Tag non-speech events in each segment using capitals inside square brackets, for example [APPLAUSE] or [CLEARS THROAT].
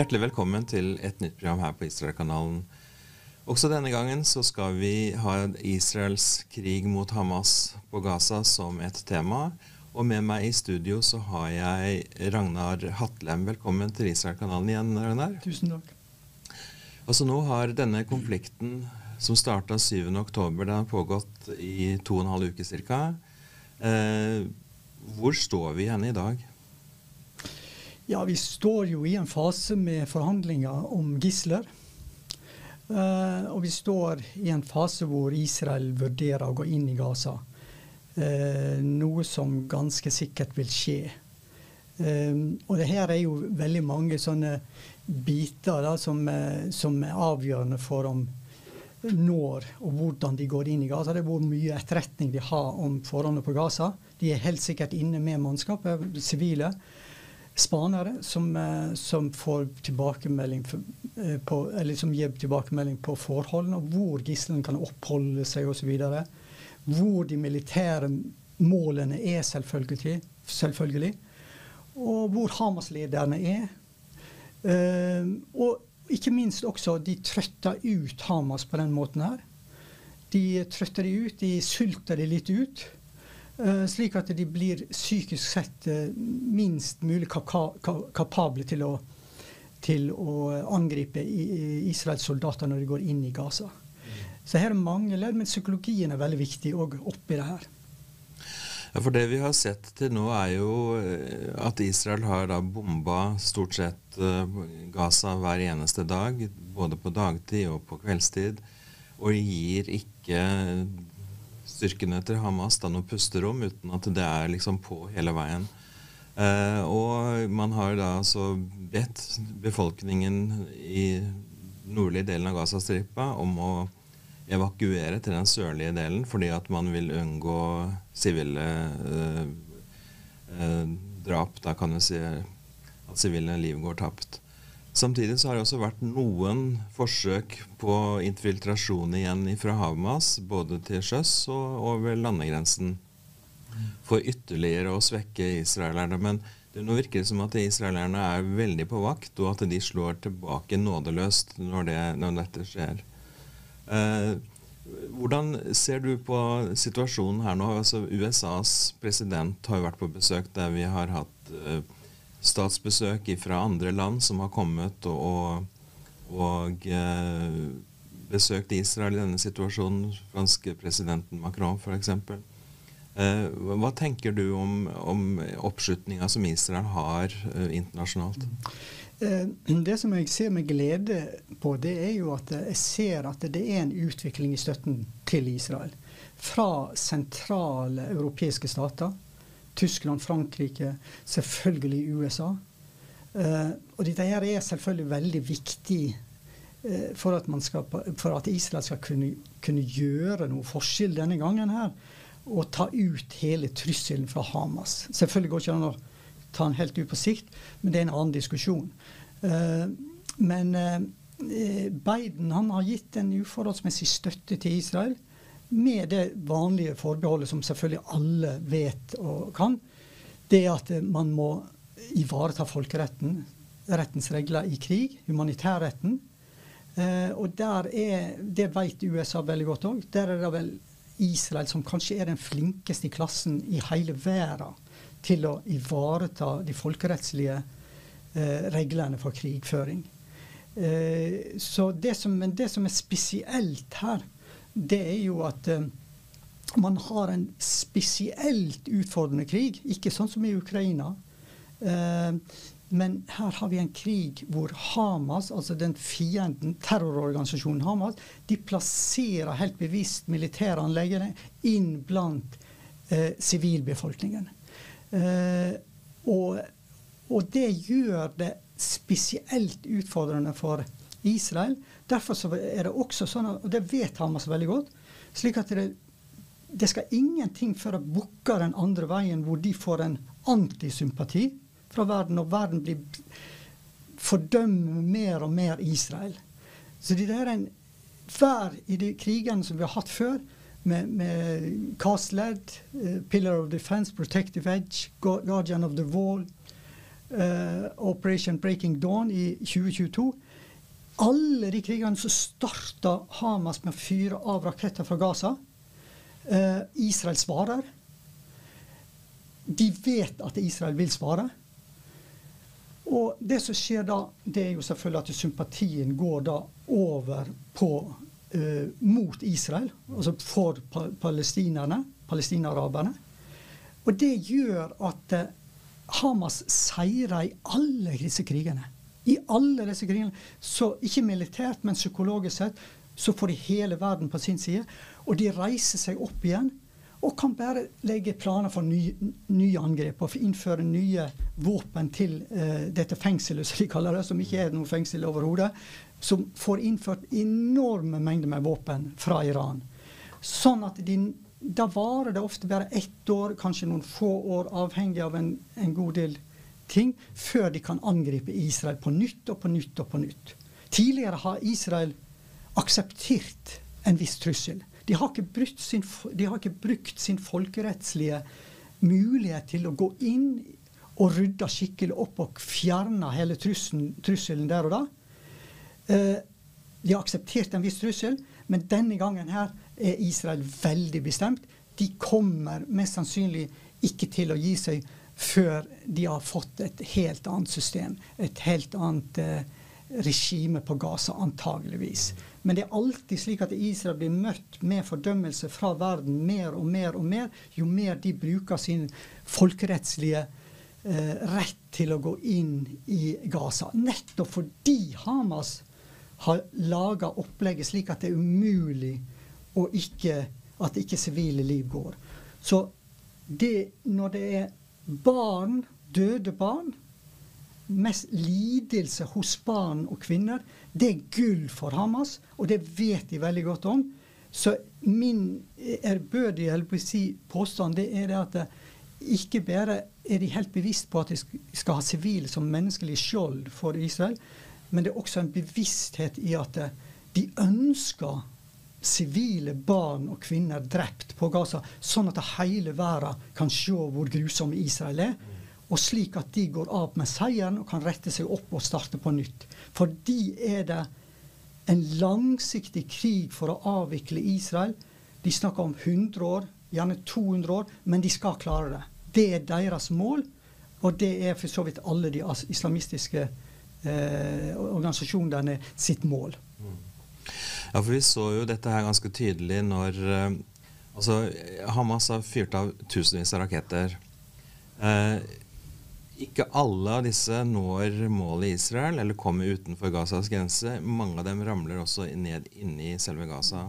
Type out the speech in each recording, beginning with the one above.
Hjertelig velkommen til et nytt program her på Israel-kanalen. Også denne gangen så skal vi ha Israels krig mot Hamas på Gaza som et tema. Og med meg i studio så har jeg Ragnar Hatlem. Velkommen til Israel-kanalen igjen, Ragnar. Tusen takk. Altså Nå har denne konflikten som starta 7.10, den har pågått i to og en halv uke ca. Eh, hvor står vi igjen i dag? Ja, Vi står jo i en fase med forhandlinger om gisler. Uh, og vi står i en fase hvor Israel vurderer å gå inn i Gaza. Uh, noe som ganske sikkert vil skje. Uh, og det her er jo veldig mange sånne biter da, som, som, er avgjørende for om når og hvordan de går inn i Gaza. Det er hvor mye etterretning de har om forholdene på Gaza. De er helt sikkert inne med mannskapet, sivile spanere som, eh, som, får tilbakemelding eh, på, eller som gir tilbakemelding på forholdene, og hvor gislene kan oppholde seg osv. Hvor de militære målene er, selvfølgelig. selvfølgelig og hvor Hamas-lederne er. Uh, og ikke minst også de trøtter ut Hamas på den måten her. De trøtter de ut, de sulter de litt ut. Eh, slik at de blir psykisk sett eh, minst mulig kapable til å, til å angripe Israels soldater når de går inn i Gaza. Så her er mange ledd, men psykologien er veldig viktig òg oppi det her. Ja, for Det vi har sett til nå, er jo eh, at Israel har da bomba stort sett Gaza hver eneste dag. Både på dagtid og på kveldstid. Og gir ikke styrkene til Hamas da noe pusterom uten at det er liksom på hele veien. Eh, og man har da altså bedt befolkningen i nordlige delen av Gazastripa om å evakuere til den sørlige delen fordi at man vil unngå sivile eh, eh, drap. Da kan vi si at sivile liv går tapt. Samtidig så har det også vært noen forsøk på infiltrasjon igjen fra Hamas, både til sjøs og over landegrensen, for ytterligere å svekke israelerne. Men det nå virker som at israelerne er veldig på vakt, og at de slår tilbake nådeløst når, det, når dette skjer. Eh, hvordan ser du på situasjonen her nå? Altså, USAs president har jo vært på besøk der vi har hatt eh, statsbesøk fra andre land som har kommet og, og eh, besøkt Israel i denne situasjonen. Franske presidenten Macron f.eks. Eh, hva tenker du om, om oppslutninga som Israel har eh, internasjonalt? Eh, det som jeg ser med glede på, det er jo at jeg ser at det er en utvikling i støtten til Israel. Fra sentrale europeiske stater Tyskland, Frankrike, selvfølgelig USA. Uh, og dette her er selvfølgelig veldig viktig uh, for, at skal, for, at Israel skal kunne, kunne, gjøre noe forskjell denne gangen her. Og ta ut hele trusselen fra Hamas. Selvfølgelig går det ikke an å ta den helt ut på sikt, men det er en annen diskusjon. Uh, men Biden han har gitt en uforholdsmessig støtte til Israel med det vanlige forbeholdet som selvfølgelig alle vet og kan, det er at man må ivareta folkeretten, rettens regler i krig, humanitærretten. Eh, og der er, det vet USA veldig godt òg. Der er det vel Israel som kanskje er den flinkeste i klassen i hele verden til å ivareta de folkerettslige eh, reglene for krigføring. Eh, så det som, men det som er spesielt her, det er jo at uh, man har en spesielt utfordrende krig. Ikke sånn som i Ukraina. Uh, men her har vi en krig hvor Hamas, altså den fienden, terrororganisasjonen Hamas, de plasserer helt bevisst militæranleggene inn blant uh, sivilbefolkningen. Og, og, det gjør det spesielt utfordrende for Israel. Derfor er det også sånn, og det vet Hamas veldig godt, slik at det, det skal ingenting før det bukker den andre veien, hvor de får en antisympati fra verden, og verden blir fordømmer mer og mer Israel. Så det er en hver i de krigene som vi har hatt før, med, med Castled, uh, Pillar of Defense, Protective Edge, Guardian of the Wall, uh, Operation Breaking Dawn i 2022. Alle de krigene så starta Hamas med å fyre av raketter fra Gaza. Eh, Israel svarer. De vet at Israel vil svare. Og det som skjer da, det er jo selvfølgelig at sympatien går da over på eh, mot Israel, altså for pa palestinerne, palestinaraberne. Og det gjør at eh, Hamas seirer i alle disse krigene. I alle disse krigene. Så ikke militært, men psykologisk sett så får de hele verden på sin side. Og de reiser seg opp igjen og kan bare legge planer for nye, nye angrep og innføre nye våpen til uh, dette fengselet, som de kaller det, som ikke er noe fengsel overhodet. Som får innført enorme mengder med våpen fra Iran. Sånn at de, da varer det ofte bare ett år, kanskje noen få år, avhengig av en, en god del ting, før de kan angripe Israel på nytt og på nytt og på nytt. Tidligere har Israel akseptert en viss trussel. De har, sin, de har ikke brukt sin, folkerettslige mulighet til å gå inn og rydde skikkelig opp og fjerne hele trusselen, trusselen der og da. Eh, de har akseptert en viss trussel, men denne gangen her er Israel veldig bestemt. De kommer mest sannsynlig ikke til å gi seg før de har fått et helt annet system. Et helt annet eh, regime på Gaza, antageligvis. Men det er alltid slik at Israel blir møtt med fordømmelse fra verden mer og mer og mer, jo mer de bruker sin folkerettslige eh, rett til å gå inn i Gaza. Nettopp fordi Hamas har laga opplegget slik at det er umulig ikke, at ikke sivile liv går. Så det, når det er barn, døde barn, mest lidelse hos barn og kvinner, det er gull for Hamas, og det vet de veldig godt om. Så min ærbødige si, påstand det er at det, ikke bare er de helt bevisst på at de skal ha sivile som menneskelig skjold for Israel, men det er også en bevissthet i at de ønsker sivile barn og kvinner drept på Gaza, sånn at hele verden kan se hvor grusom Israel er. Og slik at de går av med seieren og kan rette seg opp og starte på nytt. For de er det en langsiktig krig for å avvikle Israel. De snakker om 100 år, gjerne 200 år, men de skal klare det. Det er deres mål, og det er for så vidt alle de islamistiske eh, organisasjonene sitt mål. Ja, for Vi så jo dette her ganske tydelig når eh, altså Hamas har fyrt av tusenvis av raketter. Eh, ikke alle av disse når målet i Israel eller kommer utenfor Gazas grense. Mange av dem ramler også ned inni selve Gaza.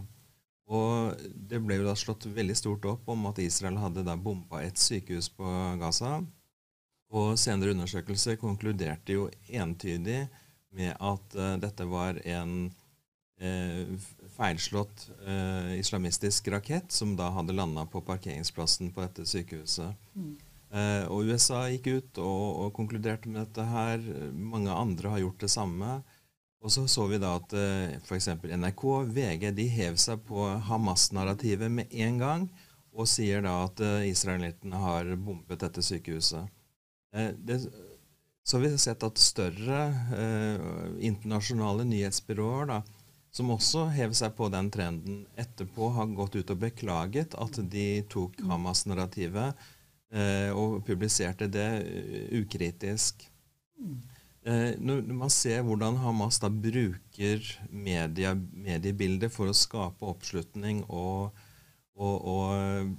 Og Det ble jo da slått veldig stort opp om at Israel hadde da bomba et sykehus på Gaza. Og senere undersøkelser konkluderte jo entydig med at uh, dette var en feilslått uh, islamistisk rakett som da hadde landa på parkeringsplassen på dette sykehuset. Mm. Eh, og USA gikk ut og, og, konkluderte med dette her. Mange andre har gjort det samme. Og så så vi da at eh, f.eks. NRK, VG, de hev seg på Hamas-narrativet med en gang og sier da at eh, israelittene har bombet dette sykehuset. Eh, det, så vi har sett at større eh, internasjonale nyhetsbyråer da, som også hever seg på den trenden, etterpå har gått ut og beklaget at de tok Hamas-narrativet Eh, og publiserte det eh, ukritisk. Eh, når man ser hvordan Hamas da bruker media, mediebildet for å skape oppslutning og, og, og,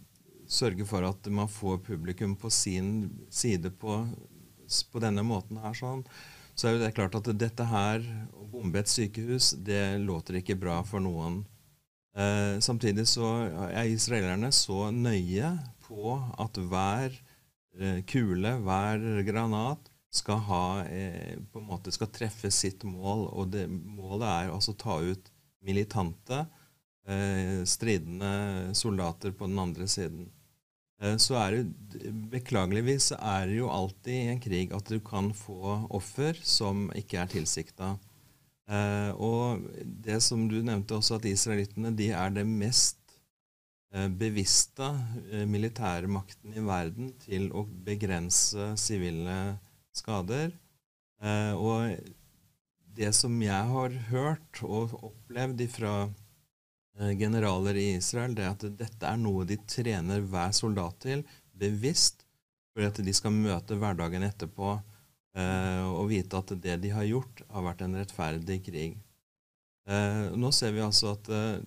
sørge for at man får publikum på sin side på, på denne måten her, sånn, så er det klart at dette her, å bombe et sykehus, det låter ikke bra for noen. Eh, samtidig så er israelerne så nøye på at hver eh, kule, hver granat, skal, ha, eh, på en måte skal treffe sitt mål. Og det, målet er altså å ta ut militante, eh, stridende soldater på den andre siden. Så er det, Beklageligvis er det jo alltid i en krig at du kan få offer som ikke er tilsikta. og det som du nevnte også, at israelittene de er det mest Eh, bevisste eh, militærmakten i verden til å begrense sivile skader. Eh, og det som jeg har hørt og opplevd fra eh, generaler i Israel, det er at dette er noe de trener hver soldat til bevisst, for at de skal møte hverdagen etterpå eh, og vite at det de har gjort, har vært en rettferdig krig. Eh, nå ser vi altså at eh,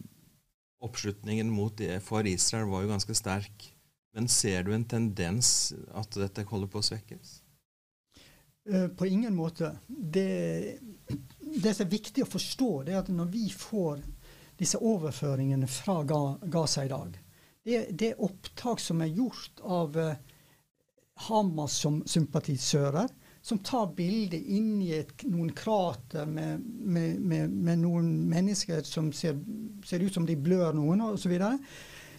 oppslutningen mot det for Israel var jo ganske sterk. Men ser du en tendens at dette holder på å svekkes? Eh, på ingen måte. Det, det, som er viktig å forstå, det er at når vi får disse overføringene fra Gaza i dag Det, det opptak som er gjort av uh, Hamas som sympatisører, som tar bilde inni et, noen krater med, med, med, med, noen mennesker som ser, ser, ut som de blør noen, osv.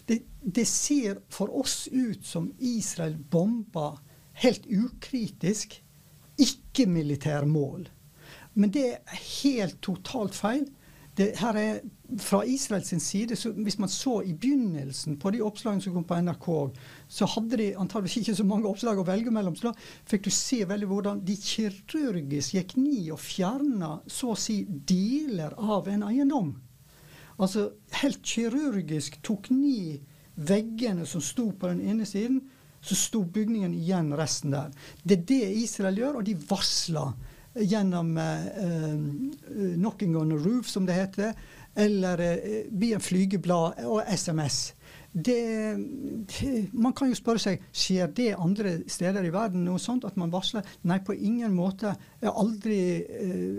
Det, det ser for oss ut som Israel bomber helt ukritisk ikke-militære mål. Men det er helt totalt feil. Det her er Fra Israels side, så hvis man så i begynnelsen på de oppslagene som kom på NRK, så hadde de antageligvis ikke så mange oppslag å velge mellom. Så da fikk du se veldig hvordan de kirurgisk gikk ned og fjerna så å si deler av en eiendom. Altså helt kirurgisk tok ned veggene som sto på den ene siden, så sto bygningen igjen resten der. Det er det Israel gjør, og de varsler gjennom uh, knocking on a roof, som det heter, eller uh, via flygeblad og SMS. Det, man kan jo spørre seg skjer det andre steder i verden noe sånt at man varsler. Nei, på ingen måte. Jeg aldri,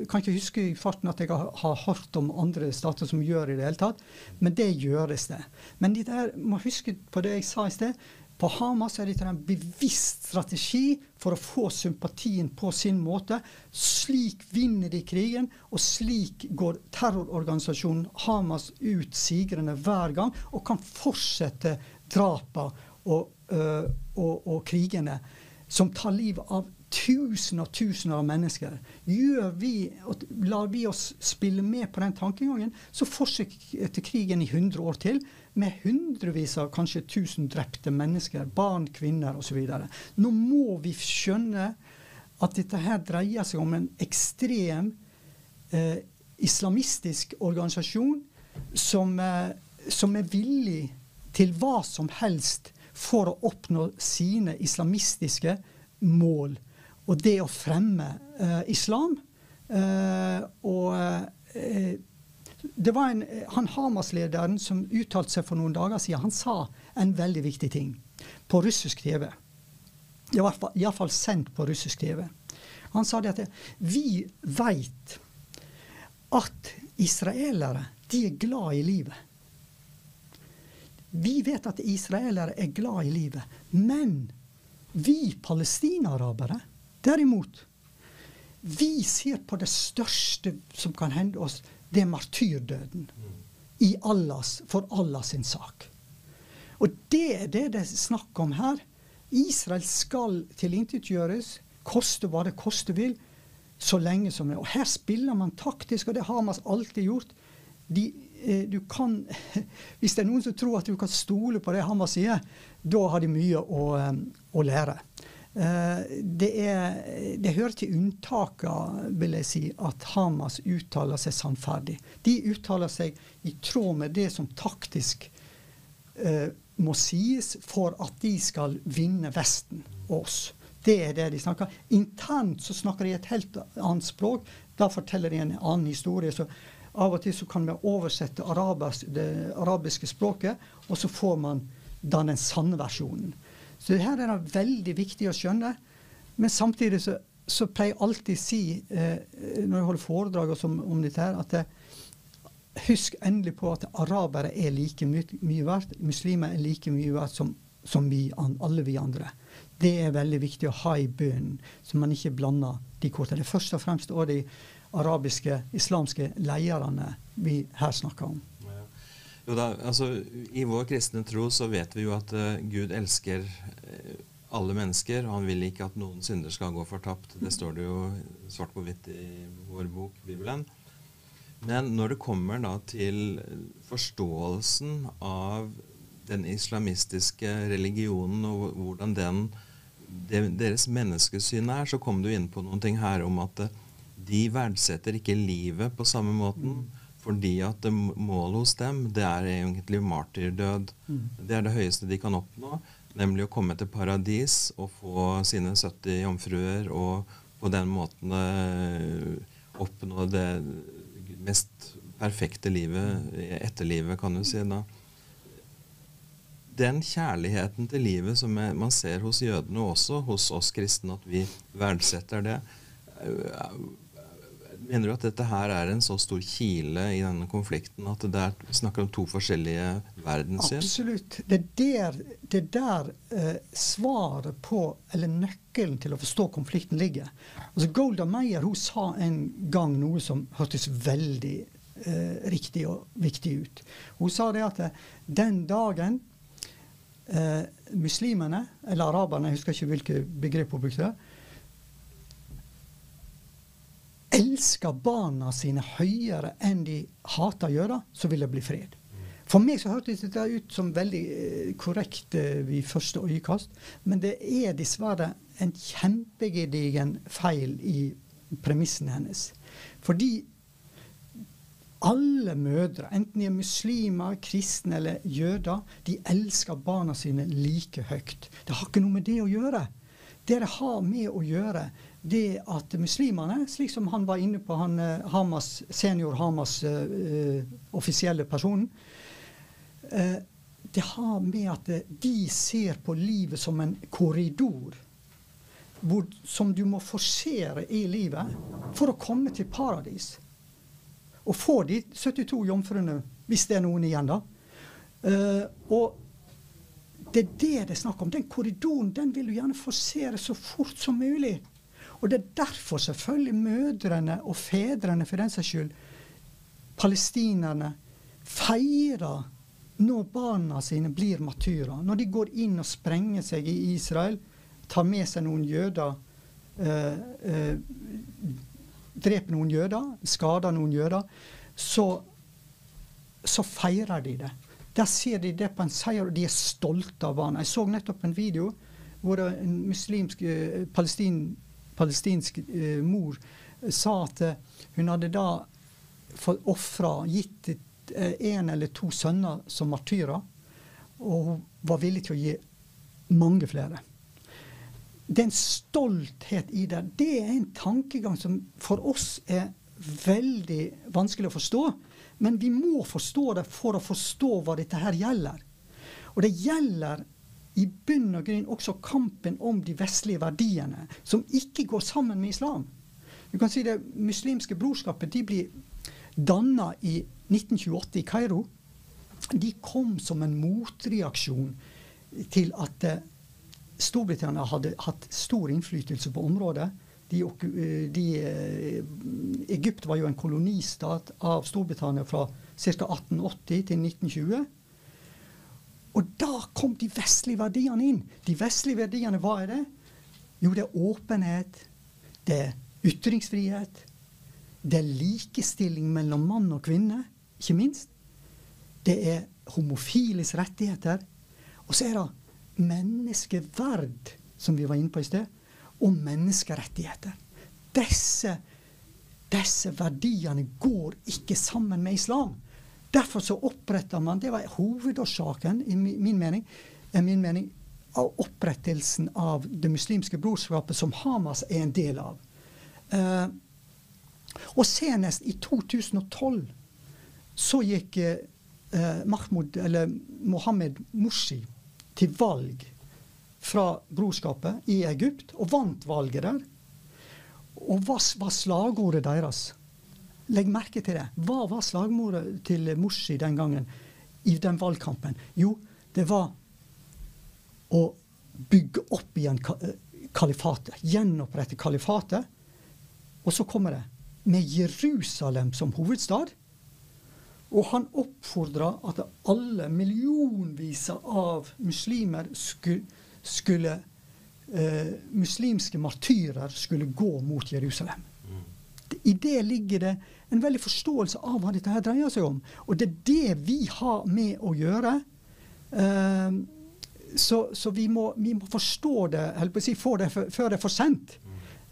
kan ikke huske i farten at jeg har, hørt om andre stater som gjør i det hele tatt, men det gjøres det. Men de der, må huske på det jeg sa i sted. På Hamas er dette en bevisst strategi for å få sympatien på sin måte. Slik vinner de krigen, og slik går terrororganisasjonen Hamas ut sigrende hver gang og kan fortsette drapene og, øh, og, og, krigene som tar livet av tusener og tusener av mennesker. Gjør vi, Lar vi oss spille med på den tankegangen, så fortsetter krigen i 100 år til med hundrevis av kanskje tusen drepte mennesker, barn, kvinner osv. Nå må vi skjønne at dette her dreier seg om en ekstrem eh, islamistisk organisasjon som, eh, som, er villig til hva som helst for å oppnå sine islamistiske mål. Og det å fremme eh, islam. Eh, og eh, det var en, han Hamas-lederen som uttalte seg for noen dager siden. Han sa en veldig viktig ting på russisk TV. Iallfall sendt på russisk TV. Han sa det at vi veit at israelere de er glad i livet. Vi vet at israelere er glad i livet. Men vi palestinarabere, derimot, vi ser på det største som kan hende oss det er martyrdøden i Allahs, for Allah sin sak. Og det er det det er snakk om her. Israel skal tilintetgjøres, koste hva det koste vil, så lenge som det. Og her spiller man taktisk, og det har man alltid gjort. De, eh, du kan, [LAUGHS] hvis det er noen som tror at du kan stole på det Hamas sier, da har de mye å, eh, å lære. Eh, det, er, det hører til unntakene, vil jeg si, at Hamas uttaler seg sannferdig. De uttaler seg i tråd med det som taktisk eh, må sies for at de skal vinne Vesten og oss. Det er det de snakker. Internt så snakker de et helt annet språk. Da forteller de en annen historie. så Av og til så kan vi oversette arabers, det arabiske språket, og så får man da den sanne versjonen. Så her er det veldig viktig å skjønne. Men samtidig så, så pleier jeg alltid å si, eh, når jeg holder foredrag om, om dette her, at det, husk endelig på at arabere er like my mye verdt, muslimer er like mye verdt som, som vi, alle vi andre. Det er veldig viktig å ha i bunnen, så man ikke blander de kortene. Det er først og fremst også de arabiske, islamske lederne vi her snakker om. Jo da, altså I vår kristne tro så vet vi jo at uh, Gud elsker uh, alle mennesker. og Han vil ikke at noen synder skal gå fortapt. Det står det jo svart på hvitt i vår bok, Bibelen. Men når det kommer da til forståelsen av den islamistiske religionen og hvordan den deres menneskesyn er, så kom du inn på noen ting her om at de verdsetter ikke livet på samme måten. Fordi at målet hos dem, det er egentlig martyrdød. Mm. Det er det høyeste de kan oppnå. Nemlig å komme til paradis og få sine 70 jomfruer og på den måten oppnå det mest perfekte livet, etterlivet, kan du si. da den kjærligheten til livet som man ser hos jødene, og også hos oss kristne, at vi verdsetter det Mener du at dette her er en så stor kile i denne konflikten at det er snakker om to forskjellige verdenssyn? Absolutt. Det er der, det er der eh, svaret på, eller nøkkelen til å forstå konflikten ligger. Altså Golda Meyer hun sa en gang noe som hørtes veldig eh, riktig og viktig ut. Hun sa det at eh, den dagen eh, muslimene, eller araberne, jeg husker ikke hvilke begrep hun brukte, elsker barna sine høyere enn de hater jøder, så vil det bli fred. For meg så hørtes dette ut som veldig eh, korrekt eh, ved første øyekast, men det er dessverre en kjempegedigen feil i premissene hennes. Fordi alle mødre, enten de er muslimer, kristne eller jøder, de elsker barna sine like høyt. Det har ikke noe med det å gjøre. Det det har med å gjøre, det at muslimene, slik som han var inne på, han eh, Hamas, senior Hamas uh, offisielle personen uh, Det har med at de ser på livet som en korridor. Hvor, som du må forsere i livet for å komme til paradis og få de 72 jomfruene, hvis det er noen igjen, da. Uh, og det er det det er snakk om. Den korridoren den vil du gjerne forsere så fort som mulig. Og det er derfor selvfølgelig mødrene og fedrene, for den saks skyld, palestinerne, feirer når barna sine blir matyrer. Når de går inn og sprenger seg i Israel, tar med seg noen jøder uh, uh, dreper noen jøder, skader noen jøder, så, så feirer de det. Der ser de det på en seier, og de er stolte av barna. Jeg så nettopp en video hvor en muslimsk eh, palestin, palestinsk eh, mor eh, sa at eh, hun hadde da fått ofra, gitt eh, en eller to sønner som martyrer, og hun var villig til å gi mange flere det er en stolthet i det. Det er en tankegang som for oss er veldig vanskelig å forstå. Men vi må forstå det for å forstå hva dette her gjelder. Og det gjelder i bunn og grunn også kampen om de vestlige verdiene, som ikke går sammen med islam. Du kan si Det muslimske brorskapet de blir danna i 1928 i Kairo. De kom som en motreaksjon til at Storbritannia hadde hatt stor innflytelse på området. De, eh, de, eh, Egypt var jo en kolonistat av Storbritannia fra ca. 1880 til 1920. Og da kom de vestlige verdiene inn. De vestlige verdiene, hva er det? Jo, det er åpenhet. Det er ytringsfrihet. Det er likestilling mellom mann og kvinne, ikke minst. Det er homofiles rettigheter. Og så er det menneskeverd, som vi var inne på i sted, og menneskerettigheter. Disse, disse verdiene går ikke sammen med islam. Derfor så oppretta man Det var hovedårsaken, i min mening, min mening av opprettelsen av det muslimske brorskapet, som Hamas er en del av. Uh, og senest i 2012 så gikk uh, Mahmoud, eller Mohammed Mursi til valg fra brorskapet i Egypt, og vant valget der. Og hva var slagordet deres? Legg merke til det. Hva var slagmordet til Morsi den gangen i den valgkampen? Jo, det var å bygge opp igjen kalifatet. Gjenopprette kalifatet. Og så kommer det med Jerusalem som hovedstad. Og han oppfordra at alle millionvis av muslimer skulle, skulle eh, Muslimske martyrer skulle gå mot Jerusalem. Mm. I det ligger det en veldig forståelse av hva dette her dreier seg om. Og det er det vi har med å gjøre. Uh, så, så vi, må, vi, må, forstå det, å si, det for, før det er for sent.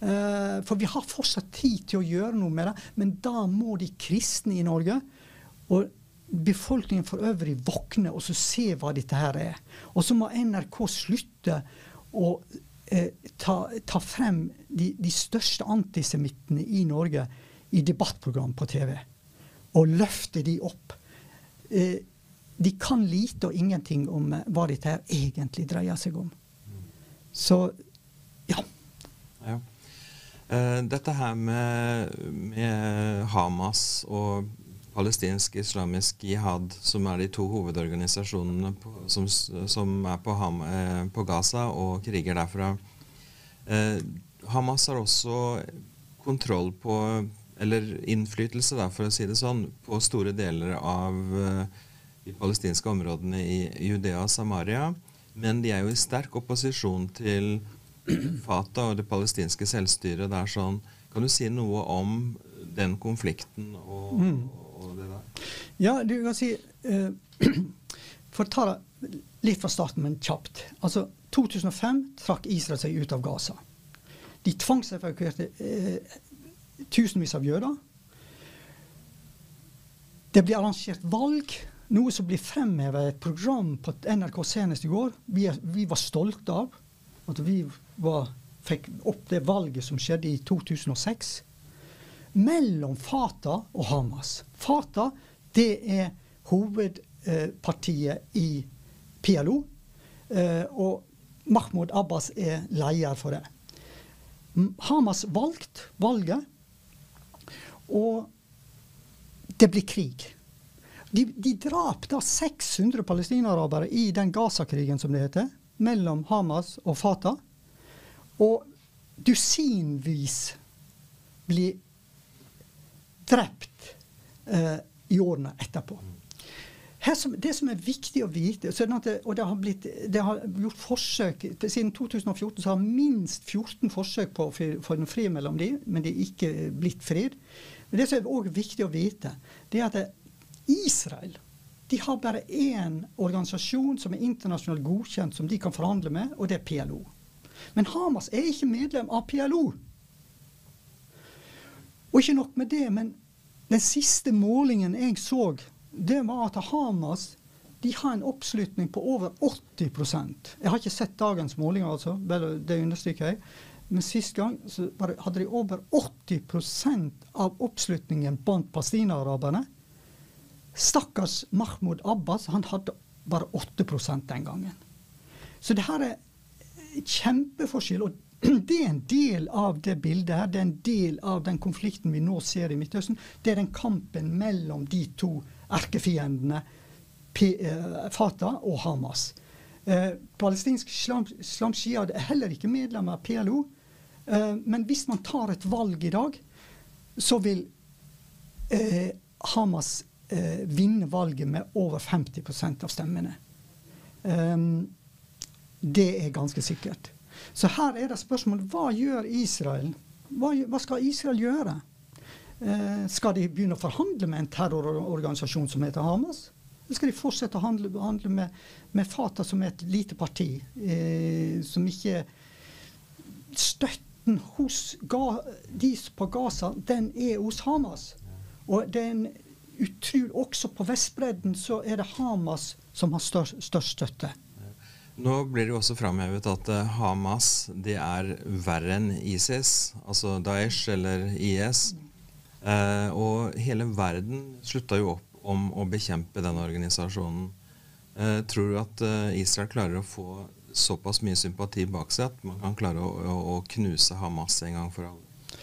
Uh, for vi har fortsatt tid til å gjøre noe med det, men da må de kristne i Norge og befolkningen for øvrig våkne og så se hva dette her er. Og så må NRK slutte å eh, ta, ta, frem de, de største antisemittene i Norge i debattprogram på TV. Og løfte de opp. Eh, de kan lite og ingenting om eh, hva dette her egentlig dreier seg om. Så ja. ja. Uh, dette her med, med, Hamas og palestinsk islamisk jihad, som er de to hovedorganisasjonene på, som, som, er på, Ham, uh, på, Gaza og kriger derfra uh, Hamas har også kontroll på, eller innflytelse, da, for å si det sånn, på store deler av de palestinske områdene i Judea og Samaria. Men de er jo i sterk opposisjon til [CLEARS THROAT] Fatah og det palestinske selvstyret. Det er sånn, kan du si noe om den konflikten og, mm. og det der? Ja, du kan si uh, For å ta det litt fra starten, men kjapt. Altså, 2005 trakk Israel seg ut av Gaza. De tvangsevakuerte uh, tusenvis av jøder. Det blir arrangert valg noe som blir fremheva i et program på NRK senest i går. Vi, vi var stolte av at vi var, fikk opp det valget som skjedde i 2006. Mellom Fatah og Hamas. Fatah det er hovedpartiet i PLO. Eh, og Mahmoud Abbas er leder for det. Hamas valgte valget, og det blir krig. De, de drap da 600 palestinarabere i den Gaza-krigen, som det heter, mellom Hamas og Fatah. Og dusinvis blir drept eh, i årene etterpå. Som, det som er viktig å vite det, og det har, blitt, det har, gjort forsøk Siden 2014 så har minst 14 forsøk på å få en fred mellom dem, men det er ikke blitt fred. Men det som er også viktig å vite, det er at Israel de har bare én organisasjon som er internasjonalt godkjent, som de kan forhandle med, og det er PLO. Men Hamas er ikke medlem av PLO. Og ikke nok med det, men den siste målingen jeg så, det var at Hamas de har en oppslutning på over 80% Jeg har ikke sett dagens målinger, altså, det understreker jeg. Men sist gang hadde de over 80% av oppslutningen blant palestinaaraberne. Stakkars Mahmoud Abbas han hadde bare 8% den gangen. Så det her er kjempeforskjell. og [CLEARS THROAT] det er en del av det bildet her. Det er en del av den konflikten vi nå ser i Midtøsten. Det er den kampen mellom de to erkefiendene, eh, Fatah og Hamas. Eh, palestinsk islam, Shia er heller ikke medlem av PLO. Eh, men hvis man tar et valg i dag, så vil eh, Hamas eh, vinne valget med over 50% av stemmene. Det er ganske sikkert. Så her er det spørsmål hva gjør Israel? Hva, hva skal Israel gjøre? Skal de begynne å forhandle med en terrororganisasjon som heter Hamas? Eller skal de fortsette å handle, handle med, med, Fatah, som er et lite parti, eh, som ikke Støtten hos ga, de på Gaza, den er hos Hamas. Og det er en utrolig Også på Vestbredden så er det Hamas som har størst, størst støtte. Nå blir det jo også framhevet at uh, Hamas det er verre enn ISIS, altså Daesh eller IS. Eh, og hele verden slutta jo opp om å bekjempe den organisasjonen. Eh, tror du at Israel klarer å få såpass mye sympati bak seg at man kan klare å, å, å knuse Hamas en gang for alle?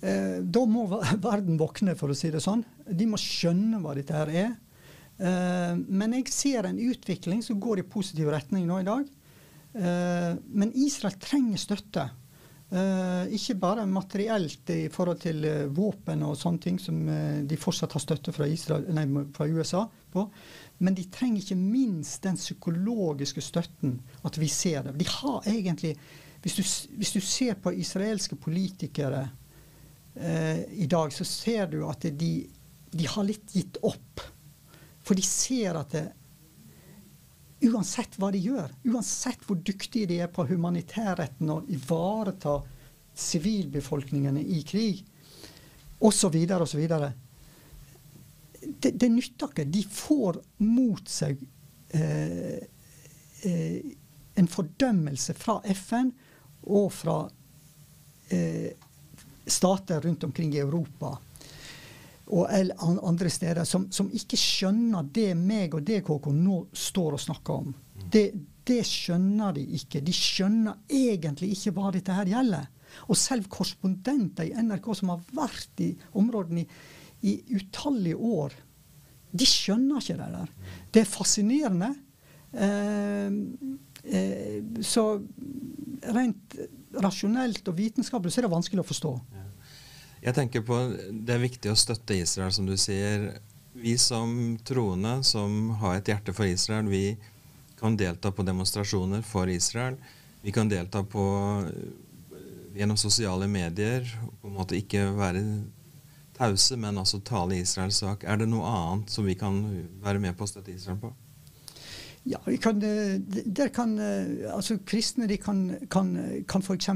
Eh, da må [LAUGHS] verden våkne, for å si det sånn. De må skjønne hva dette her er. Eh, men jeg ser en utvikling som går i positiv retning nå i dag. Eh, men Israel trenger støtte. Eh, ikke bare materielt i forhold til eh, våpen og sånne ting som eh, de fortsatt har støtte fra, Israel, nei, fra USA på. Men de trenger ikke minst den psykologiske støtten. At vi ser det. De har egentlig Hvis du, hvis du ser på israelske politikere eh, i dag, så ser du at de, de, har litt gitt opp. For de ser at det, uansett hva de gjør, uansett hvor dyktige de er på humanitærretten og ivareta sivilbefolkningene i krig, osv., osv. Det, det nytter ikke. De får mot seg eh, eh, en fordømmelse fra FN og fra eh, stater rundt omkring i Europa og andre steder som, som, ikke skjønner det meg og det KK nå står og snakker om. Det, det, skjønner de ikke. De skjønner egentlig ikke hva dette her gjelder. Og selv korrespondenter i NRK som har vært i områdene i, i utallige år, de skjønner ikke det der. Det er fascinerende. Eh, eh, så rent rasjonelt og vitenskapelig så er det vanskelig å forstå. Jeg tenker på Det er viktig å støtte Israel, som du sier. Vi som troende, som har et hjerte for Israel, vi kan delta på demonstrasjoner for Israel. Vi kan delta på, gjennom sosiale medier. På en måte ikke være tause, men altså tale Israels sak. Er det noe annet som vi kan være med på å støtte Israel på? Ja, vi kan, der kan, altså Kristne de kan, kan, kan f.eks.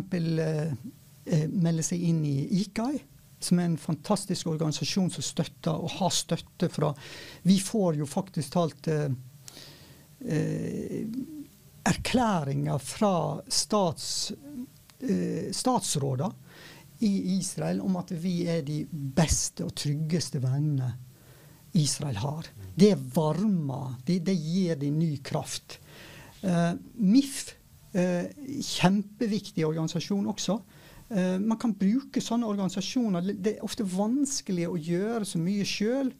Eh, melde seg inn i IKAI som er en fantastisk organisasjon som støtter og har støtte fra Vi får jo faktisk talt eh, eh, erklæringer fra stats, eh, statsråder i Israel om at vi er de beste og tryggeste vennene Israel har. Det varmer. Det, det gir de ny kraft. Uh, MIF, uh, kjempeviktig organisasjon også. Uh, man kan bruke sånne organisasjoner. Det er ofte vanskelig å gjøre så mye sjøl.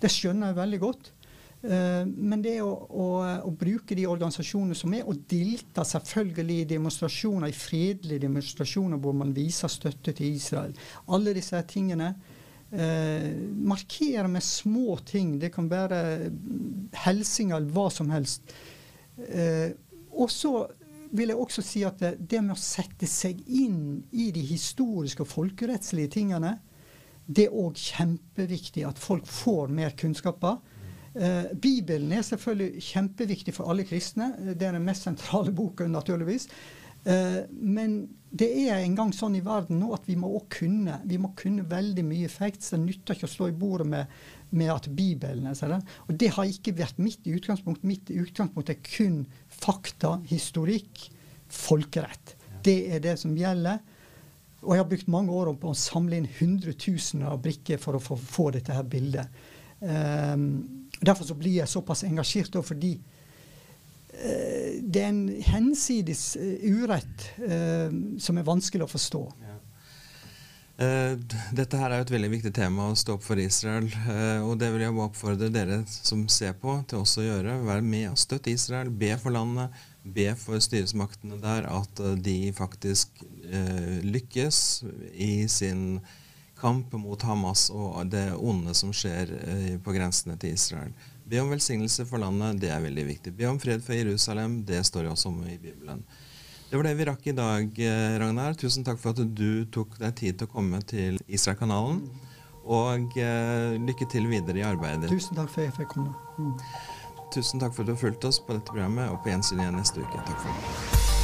Det skjønner jeg veldig godt. Uh, men det å, å, å, bruke de organisasjonene som er, og delta selvfølgelig i demonstrasjoner, i fredelige demonstrasjoner hvor man viser støtte til Israel. Alle disse tingene. Eh, markere med små ting. Det kan være hilsener eller hva som helst. og så vil jeg også si at det, det med å sette seg inn i de historiske og folkerettslige tingene, det er òg kjempeviktig at folk får mer kunnskaper. Eh, Bibelen er selvfølgelig kjempeviktig for alle kristne. Det er den mest sentrale boka, naturligvis. Eh, men det er en gang sånn i verden nå at vi må kunne vi må kunne veldig mye facts. Det nytter ikke å slå i bordet med, med at Bibelen er sånn. Og det har ikke vært mitt utgangspunkt. Mitt utgangspunkt er kun fakta, historikk, folkerett. Det er det som gjelder. Og jeg har brukt mange år på å samle inn hundretusener av brikker for å få, få dette her bildet. Um, derfor så blir jeg såpass engasjert, fordi uh, det er en hensides uh, urett uh, som er vanskelig å forstå. Ja. dette her er jo et veldig viktig tema å stå opp for Israel. og det vil jeg bare oppfordre dere som ser på, til også å gjøre. Vær med og støtte Israel. Be for landet be for styresmaktene der at eh, de faktisk uh, lykkes i sin kamp mot Hamas og det onde som skjer eh, på grensene til Israel. Be om velsignelse for landet, det er veldig viktig. Be om fred for Jerusalem, det står jo også om i Bibelen. Det var det vi rakk i dag, eh, Ragnar. Tusen takk for at du tok deg tid til å komme til Israel-kanalen. Og eh, lykke til videre i arbeidet. Tusen takk for at jeg fikk komme. Mm. Tusen takk for at du har fulgt oss på dette programmet, og på gjensyn igjen neste uke. Takk for det.